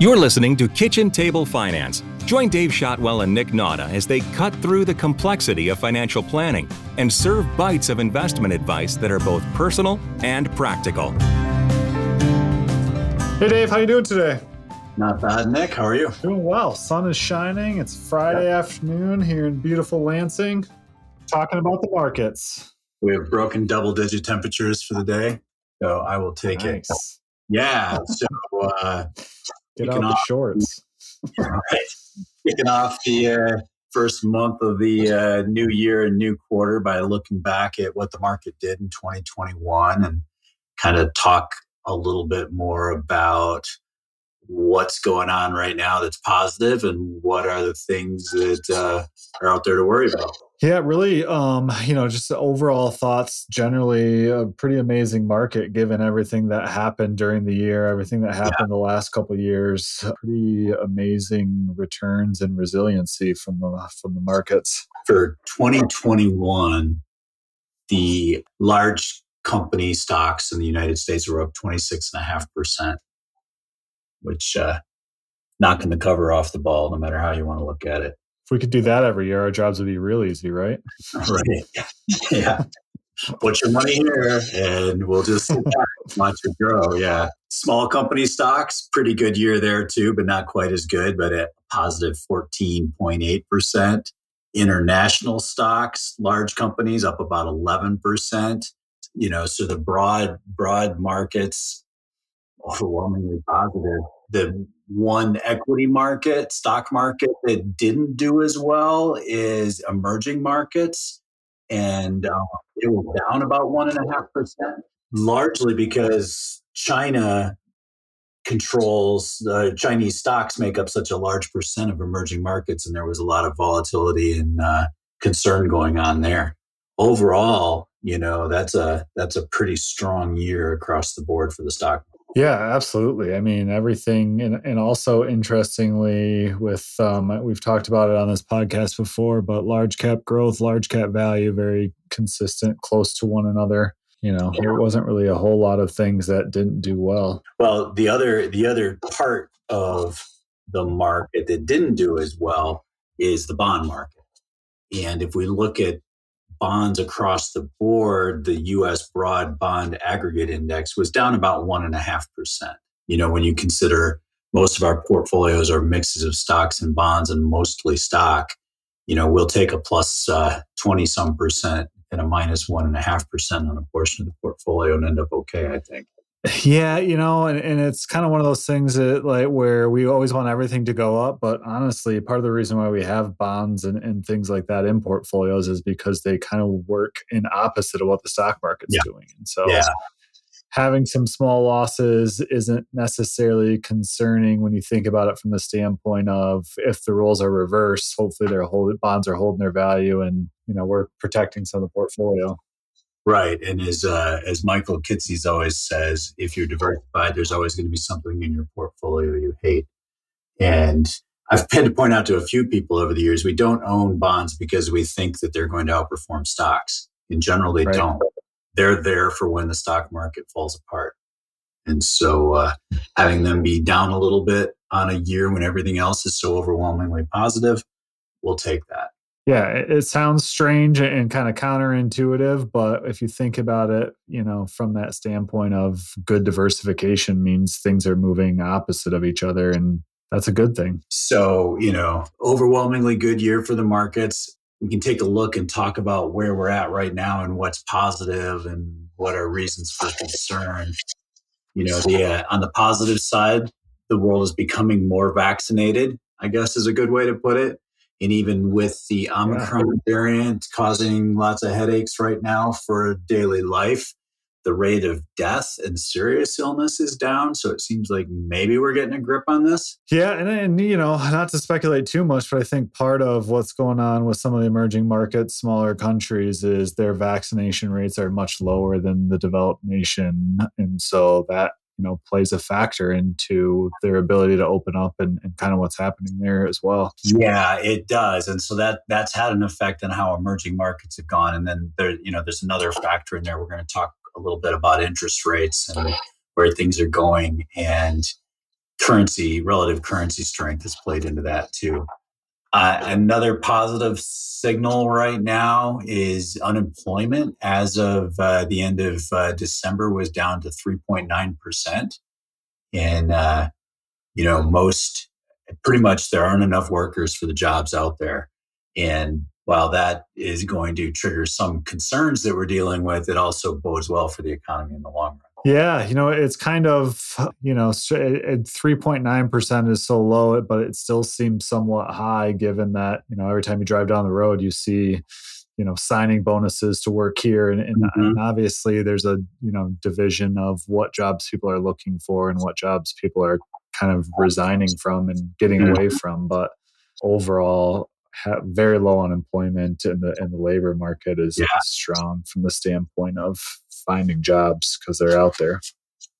You're listening to Kitchen Table Finance. Join Dave Shotwell and Nick Nauta as they cut through the complexity of financial planning and serve bites of investment advice that are both personal and practical. Hey Dave, how you doing today? Not bad, Nick. How are you? Doing well. Sun is shining. It's Friday yeah. afternoon here in beautiful Lansing. Talking about the markets. We have broken double-digit temperatures for the day, so I will take nice. it. Yeah. So uh, Get out the off, shorts. right. Kicking off the uh, first month of the uh, new year and new quarter by looking back at what the market did in 2021 and kind of talk a little bit more about what's going on right now that's positive and what are the things that uh, are out there to worry about. Yeah, really. Um, you know, just overall thoughts. Generally, a pretty amazing market given everything that happened during the year, everything that happened yeah. the last couple years. Pretty amazing returns and resiliency from the from the markets for 2021. The large company stocks in the United States were up 26 and a half percent, which uh, knocking the cover off the ball, no matter how you want to look at it. If we could do that every year, our jobs would be real easy, right? Right. Yeah. Put your money here and we'll just watch it grow. Yeah. Small company stocks, pretty good year there too, but not quite as good, but at positive 14.8%. International stocks, large companies up about 11%. You know, so the broad, broad markets overwhelmingly positive. The one equity market, stock market that didn't do as well is emerging markets. And uh, it was down about one and a half percent, largely because China controls uh, Chinese stocks make up such a large percent of emerging markets, and there was a lot of volatility and uh, concern going on there. Overall, you know that's a that's a pretty strong year across the board for the stock yeah, absolutely. I mean, everything, and, and also interestingly, with um, we've talked about it on this podcast before, but large cap growth, large cap value, very consistent, close to one another. You know, yeah. there wasn't really a whole lot of things that didn't do well. Well, the other the other part of the market that didn't do as well is the bond market. And if we look at bonds across the board, the US broad bond aggregate index was down about 1.5%. You know, when you consider most of our portfolios are mixes of stocks and bonds and mostly stock, you know, we'll take a plus uh, 20 some percent and a minus 1.5% on a portion of the portfolio and end up okay, I think. Yeah, you know, and, and it's kind of one of those things that like where we always want everything to go up, but honestly, part of the reason why we have bonds and, and things like that in portfolios is because they kind of work in opposite of what the stock market's yeah. doing. And so yeah. having some small losses isn't necessarily concerning when you think about it from the standpoint of if the roles are reversed, hopefully their hold bonds are holding their value and you know we're protecting some of the portfolio. Right, and as uh, as Michael Kitces always says, if you're diversified, there's always going to be something in your portfolio you hate. And I've had to point out to a few people over the years, we don't own bonds because we think that they're going to outperform stocks. In general, they right. don't. They're there for when the stock market falls apart. And so, uh, having them be down a little bit on a year when everything else is so overwhelmingly positive, we'll take that yeah, it, it sounds strange and kind of counterintuitive, but if you think about it, you know, from that standpoint of good diversification means things are moving opposite of each other and that's a good thing. So, you know, overwhelmingly good year for the markets. We can take a look and talk about where we're at right now and what's positive and what are reasons for concern. You know, the uh, on the positive side, the world is becoming more vaccinated, I guess is a good way to put it. And even with the Omicron yeah. variant causing lots of headaches right now for daily life, the rate of death and serious illness is down. So it seems like maybe we're getting a grip on this. Yeah. And, and, you know, not to speculate too much, but I think part of what's going on with some of the emerging markets, smaller countries, is their vaccination rates are much lower than the developed nation. And so that you know plays a factor into their ability to open up and, and kind of what's happening there as well yeah it does and so that that's had an effect on how emerging markets have gone and then there you know there's another factor in there we're going to talk a little bit about interest rates and where things are going and currency, relative currency strength has played into that too. Uh, another positive signal right now is unemployment as of uh, the end of uh, December was down to 3.9%. And, uh, you know, most, pretty much there aren't enough workers for the jobs out there. And while that is going to trigger some concerns that we're dealing with, it also bodes well for the economy in the long run. Yeah, you know, it's kind of, you know, 3.9% is so low, but it still seems somewhat high given that, you know, every time you drive down the road, you see, you know, signing bonuses to work here. And, and, mm-hmm. and obviously there's a, you know, division of what jobs people are looking for and what jobs people are kind of resigning from and getting mm-hmm. away from. But overall, very low unemployment and the and the labor market is yeah. strong from the standpoint of finding jobs because they're out there.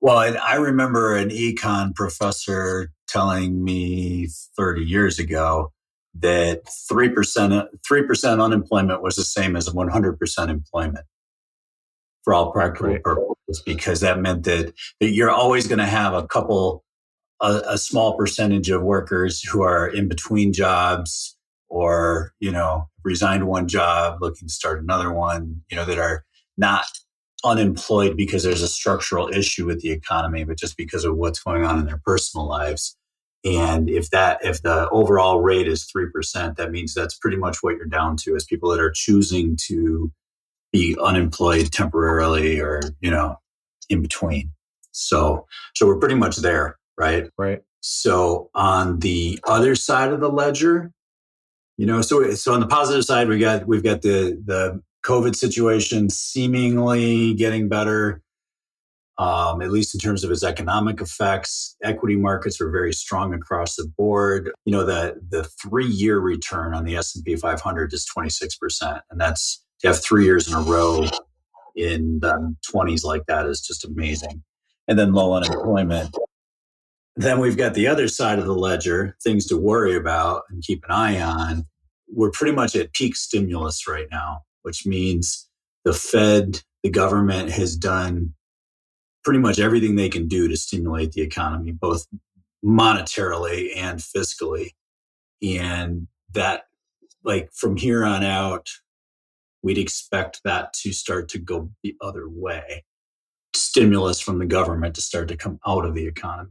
Well, I remember an econ professor telling me 30 years ago that 3% 3% unemployment was the same as 100% employment for all practical right. purposes because that meant that, that you're always going to have a couple a, a small percentage of workers who are in between jobs or you know resigned one job looking to start another one you know that are not unemployed because there's a structural issue with the economy but just because of what's going on in their personal lives. And if that if the overall rate is 3% that means that's pretty much what you're down to is people that are choosing to be unemployed temporarily or you know in between. So so we're pretty much there right? Right. So on the other side of the ledger you know so so on the positive side we got we've got the the covid situation seemingly getting better um, at least in terms of its economic effects. Equity markets are very strong across the board. You know the the three year return on the s&p 500 is 26% and that's to have three years in a row in the 20s like that is just amazing. And then low unemployment. Then we've got the other side of the ledger, things to worry about and keep an eye on. We're pretty much at peak stimulus right now, which means the Fed, the government has done pretty much everything they can do to stimulate the economy, both monetarily and fiscally. And that, like from here on out, we'd expect that to start to go the other way. Stimulus from the government to start to come out of the economy.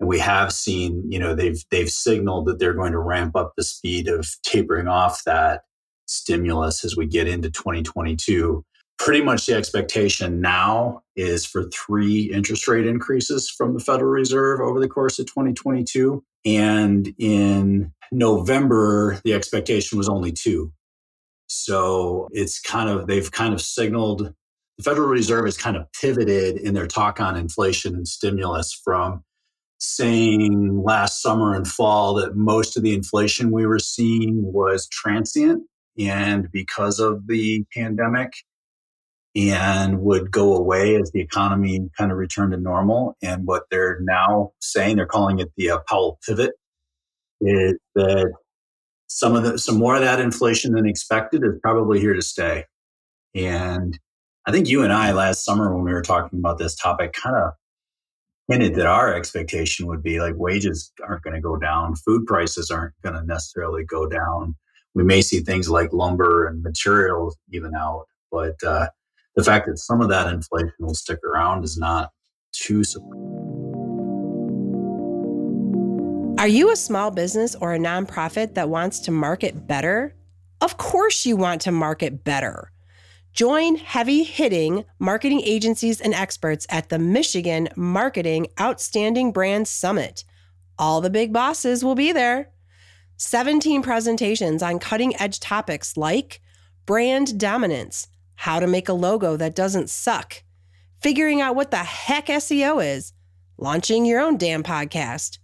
And we have seen, you know, they've they've signaled that they're going to ramp up the speed of tapering off that stimulus as we get into 2022. Pretty much the expectation now is for three interest rate increases from the Federal Reserve over the course of 2022. And in November, the expectation was only two. So it's kind of, they've kind of signaled the Federal Reserve has kind of pivoted in their talk on inflation and stimulus from saying last summer and fall that most of the inflation we were seeing was transient and because of the pandemic and would go away as the economy kind of returned to normal. And what they're now saying, they're calling it the uh, Powell pivot, is that some of the some more of that inflation than expected is probably here to stay. And I think you and I last summer when we were talking about this topic kind of hinted that our expectation would be like wages aren't going to go down, food prices aren't going to necessarily go down. We may see things like lumber and materials even out, but uh, the fact that some of that inflation will stick around is not too surprising. Are you a small business or a nonprofit that wants to market better? Of course, you want to market better. Join heavy hitting marketing agencies and experts at the Michigan Marketing Outstanding Brand Summit. All the big bosses will be there. 17 presentations on cutting edge topics like brand dominance, how to make a logo that doesn't suck, figuring out what the heck SEO is, launching your own damn podcast,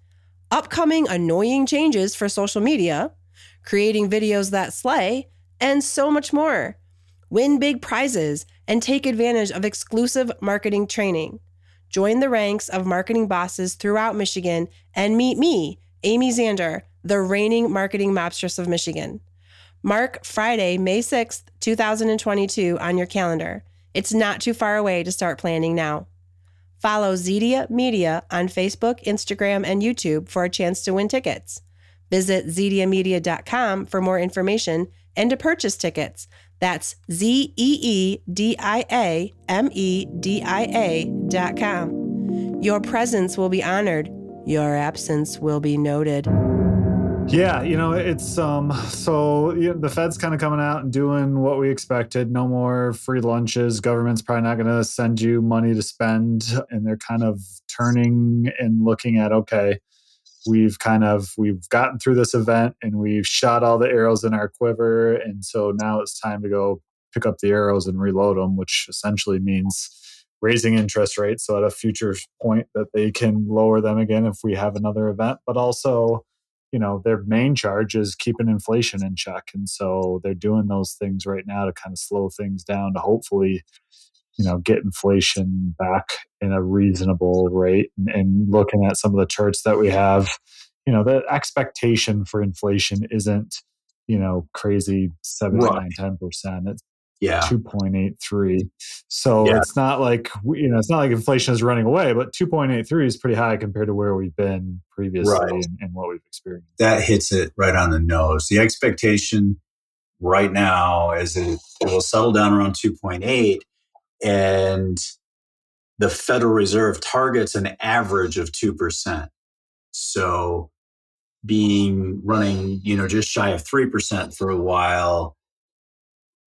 upcoming annoying changes for social media, creating videos that slay, and so much more win big prizes, and take advantage of exclusive marketing training. Join the ranks of marketing bosses throughout Michigan and meet me, Amy Zander, the reigning marketing mobstress of Michigan. Mark Friday, May 6th, 2022 on your calendar. It's not too far away to start planning now. Follow Zeedia Media on Facebook, Instagram, and YouTube for a chance to win tickets. Visit zeediamedia.com for more information and to purchase tickets. That's Z E E D I A M E D I A dot com. Your presence will be honored, your absence will be noted. Yeah, you know, it's um so you know, the Fed's kind of coming out and doing what we expected. No more free lunches. Government's probably not going to send you money to spend and they're kind of turning and looking at okay, we've kind of we've gotten through this event and we've shot all the arrows in our quiver and so now it's time to go pick up the arrows and reload them, which essentially means raising interest rates so at a future point that they can lower them again if we have another event, but also you know their main charge is keeping inflation in check and so they're doing those things right now to kind of slow things down to hopefully you know get inflation back in a reasonable rate and, and looking at some of the charts that we have you know the expectation for inflation isn't you know crazy 7 Right. 9 10 percent it's Yeah. 2.83 so Yeah. it's not like you know it's not like inflation is running away but 2.83 is pretty high compared to where we've been previously Right. and, and what we've experienced That hits it right on the nose. The expectation right now is it, it will settle down around 2.8 and the Federal Reserve targets an average of 2%. So being running, you know, just shy of 3% for a while,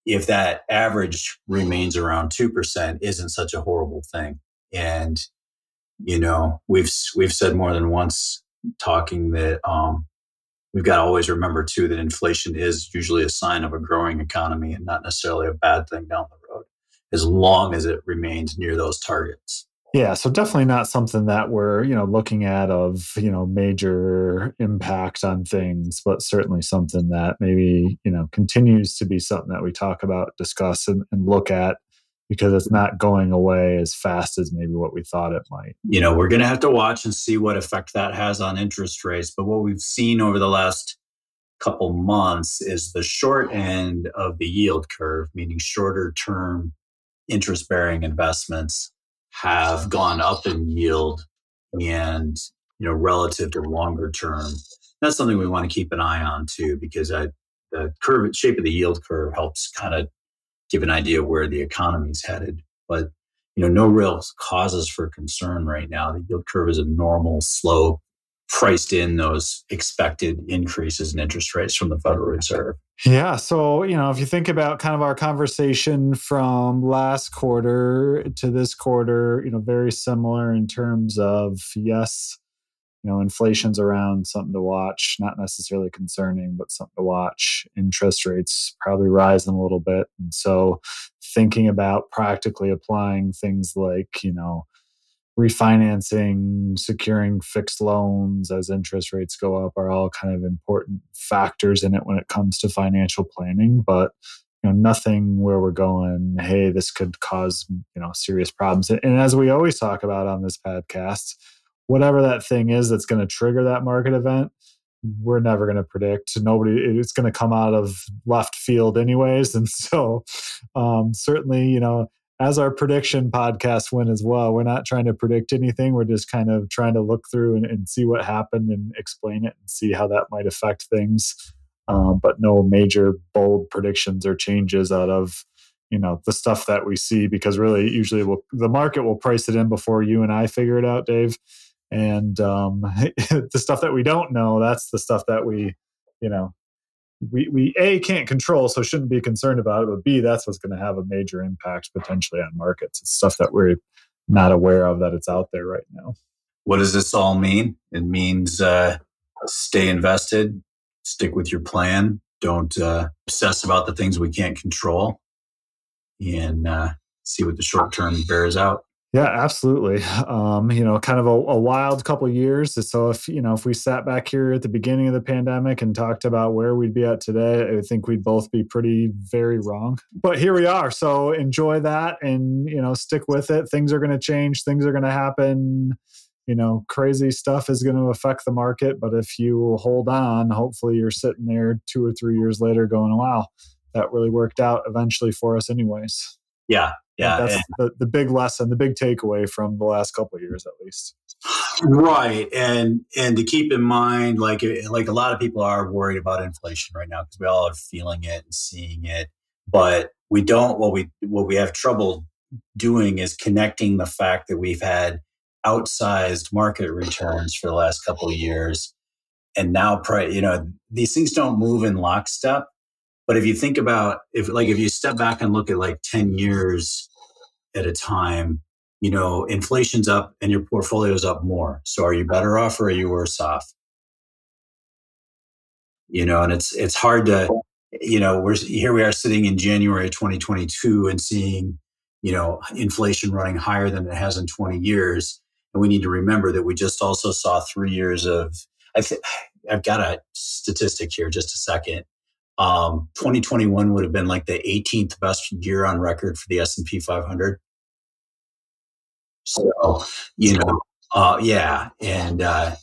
if that average remains around 2% isn't such a horrible thing. And, you know, we've, we've said more than once talking that, um, we've got to always remember too that inflation is usually a sign of a growing economy and not necessarily a bad thing down the road, as long as it remains near those targets. Yeah, so definitely not something that we're, you know, looking at of, you know, major impact on things, but certainly something that maybe, you know, continues to be something that we talk about, discuss and, and look at because it's not going away as fast as maybe what we thought it might. You know, we're going to have to watch and see what effect that has on interest rates. But what we've seen over the last couple months is the short end of the yield curve, meaning shorter term interest bearing investments have gone up in yield and you know relative to longer term that's something we want to keep an eye on too because I, the curve shape of the yield curve helps kind of give an idea where the economy's headed. But you know no real causes for concern right now. The yield curve is a normal slope priced in those expected increases in interest rates from the federal reserve Yeah. So, you know, if you think about kind of our conversation from last quarter to this quarter, you know, very similar in terms of yes, you know, inflation's around something to watch, not necessarily concerning, but something to watch. Interest rates probably rising a little bit. And so thinking about practically applying things like, you know, refinancing, securing fixed loans as interest rates go up are all kind of important factors in it when it comes to financial planning. But you know, nothing where we're going, hey, this could cause you know serious problems. And as we always talk about on this podcast, whatever that thing is that's going to trigger that market event, we're never going to predict. Nobody, it's going to come out of left field anyways. And so, um, certainly, you know, as our prediction podcast went as well, we're not trying to predict anything. We're just kind of trying to look through and, and see what happened and explain it and see how that might affect things. Um, but no major bold predictions or changes out of you know the stuff that we see because really usually we'll, the market will price it in before you and I figure it out, Dave. And um, the stuff that we don't know, that's the stuff that we, you know, we, we a can't control so shouldn't be concerned about it but b that's what's going to have a major impact potentially on markets. It's stuff that we're not aware of that it's out there right now. What does this all mean? It means uh, stay invested stick with your plan don't uh, obsess about the things we can't control and uh, see what the short term bears out yeah, absolutely. Um, you know, kind of a, a wild couple years. So if you know, if we sat back here at the beginning of the pandemic and talked about where we'd be at today, I think we'd both be pretty very wrong. But here we are. So enjoy that, and you know, stick with it. Things are going to change. Things are going to happen. You know, crazy stuff is going to affect the market. But if you hold on, hopefully you're sitting there two or three years later going, "Wow, that really worked out eventually for us, anyways." yeah Yeah, that's and- the, the big lesson, the big takeaway from the last couple of years, at least. right and and to keep in mind like eh, like a lot of people are worried about inflation right now because we all are feeling it and seeing it but we don't what we what we have trouble doing is connecting the fact that we've had outsized market returns for the last couple of years and now you know these things don't move in lockstep but if you think about if like if you step back and look at like 10 years at a time you know, inflation's up and your portfolio's up more. So are you better off or are you worse off? You know, and it's it's hard to, you know, we're here we are sitting in January 2022 and seeing, you know, inflation running higher than it has in 20 years. And we need to remember that we just also saw three years of I think I've got a statistic here just a second. Um, 2021 would have been like the 18th best year on record for the S&P 500. So, you know, uh, yeah. And, uh,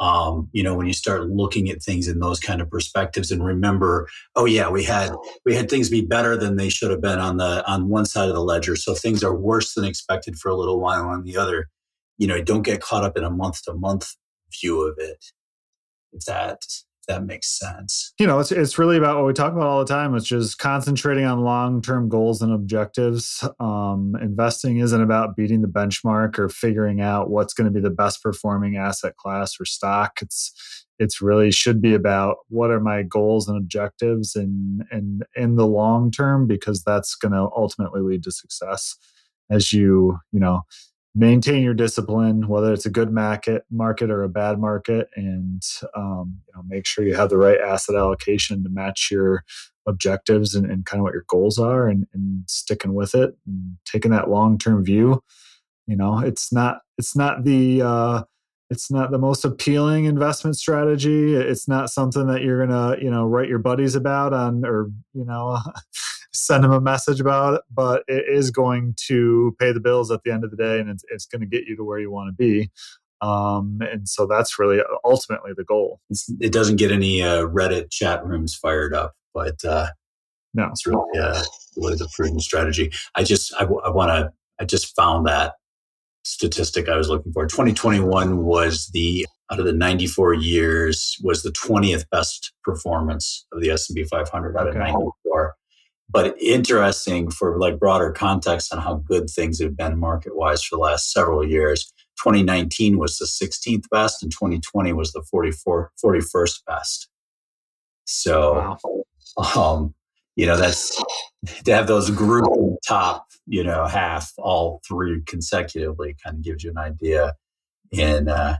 um, you know, when you start looking at things in those kind of perspectives and remember, oh yeah, we had, we had things be better than they should have been on the, on one side of the ledger. So things are worse than expected for a little while on the other, you know, don't get caught up in a month to month view of it. If that, that makes sense. You know, it's it's really about what we talk about all the time, which is concentrating on long term goals and objectives. Um, investing isn't about beating the benchmark or figuring out what's going to be the best performing asset class or stock. It's it's really should be about what are my goals and objectives and and in the long term because that's going to ultimately lead to success as you you know maintain your discipline, whether it's a good market market or a bad market, and um, you know make sure you have the right asset allocation to match your objectives and, and kind of what your goals are, and, and sticking with it and taking that long term view. You know, it's not it's not the uh, it's not the most appealing investment strategy. It's not something that you're gonna you know write your buddies about on or you know. send them a message about it, but it is going to pay the bills at the end of the day and it's, it's going to get you to where you want to be. Um, and so that's really ultimately the goal. It's, it doesn't get any uh, Reddit chat rooms fired up, but uh, no, it's really uh, really the prudent strategy. I just I, I want to I just found that statistic I was looking for. 2021 was the out of the 94 years was the 20th best performance of the S&P 500 out Okay. of 94 but interesting for like broader context on how good things have been market wise for the last several years. 2019 was the 16th best and 2020 was the 44 41st best. So um you know that's to have those group top you know half all three consecutively kind of gives you an idea in uh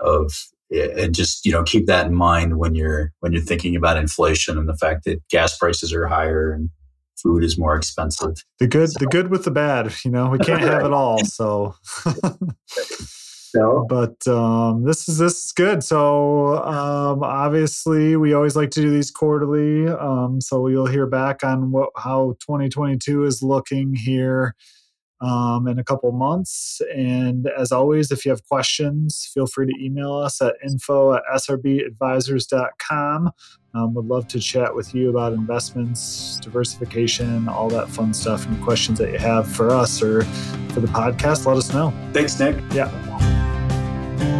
of and just you know keep that in mind when you're when you're thinking about inflation and the fact that gas prices are higher and food is more expensive. The good, the good with the bad. You know, we can't have it all. So, So but um, this is this is good. So um, obviously, we always like to do these quarterly. Um, so you'll hear back on what how 2022 is looking here um, in a couple months. And as always, if you have questions, feel free to email us at info at srbadvisors.com. Um, would love to chat with you about investments, diversification, all that fun stuff. Any questions that you have for us or for the podcast, let us know. thanks, Nick. Yeah.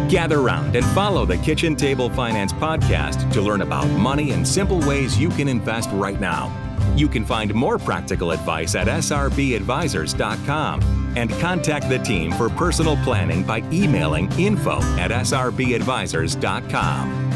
Gather round and follow the Kitchen Table Finance podcast to learn about money and simple ways you can invest right now. You can find more practical advice at srbadvisors.com and contact the team for personal planning by emailing info at srbadvisors.com.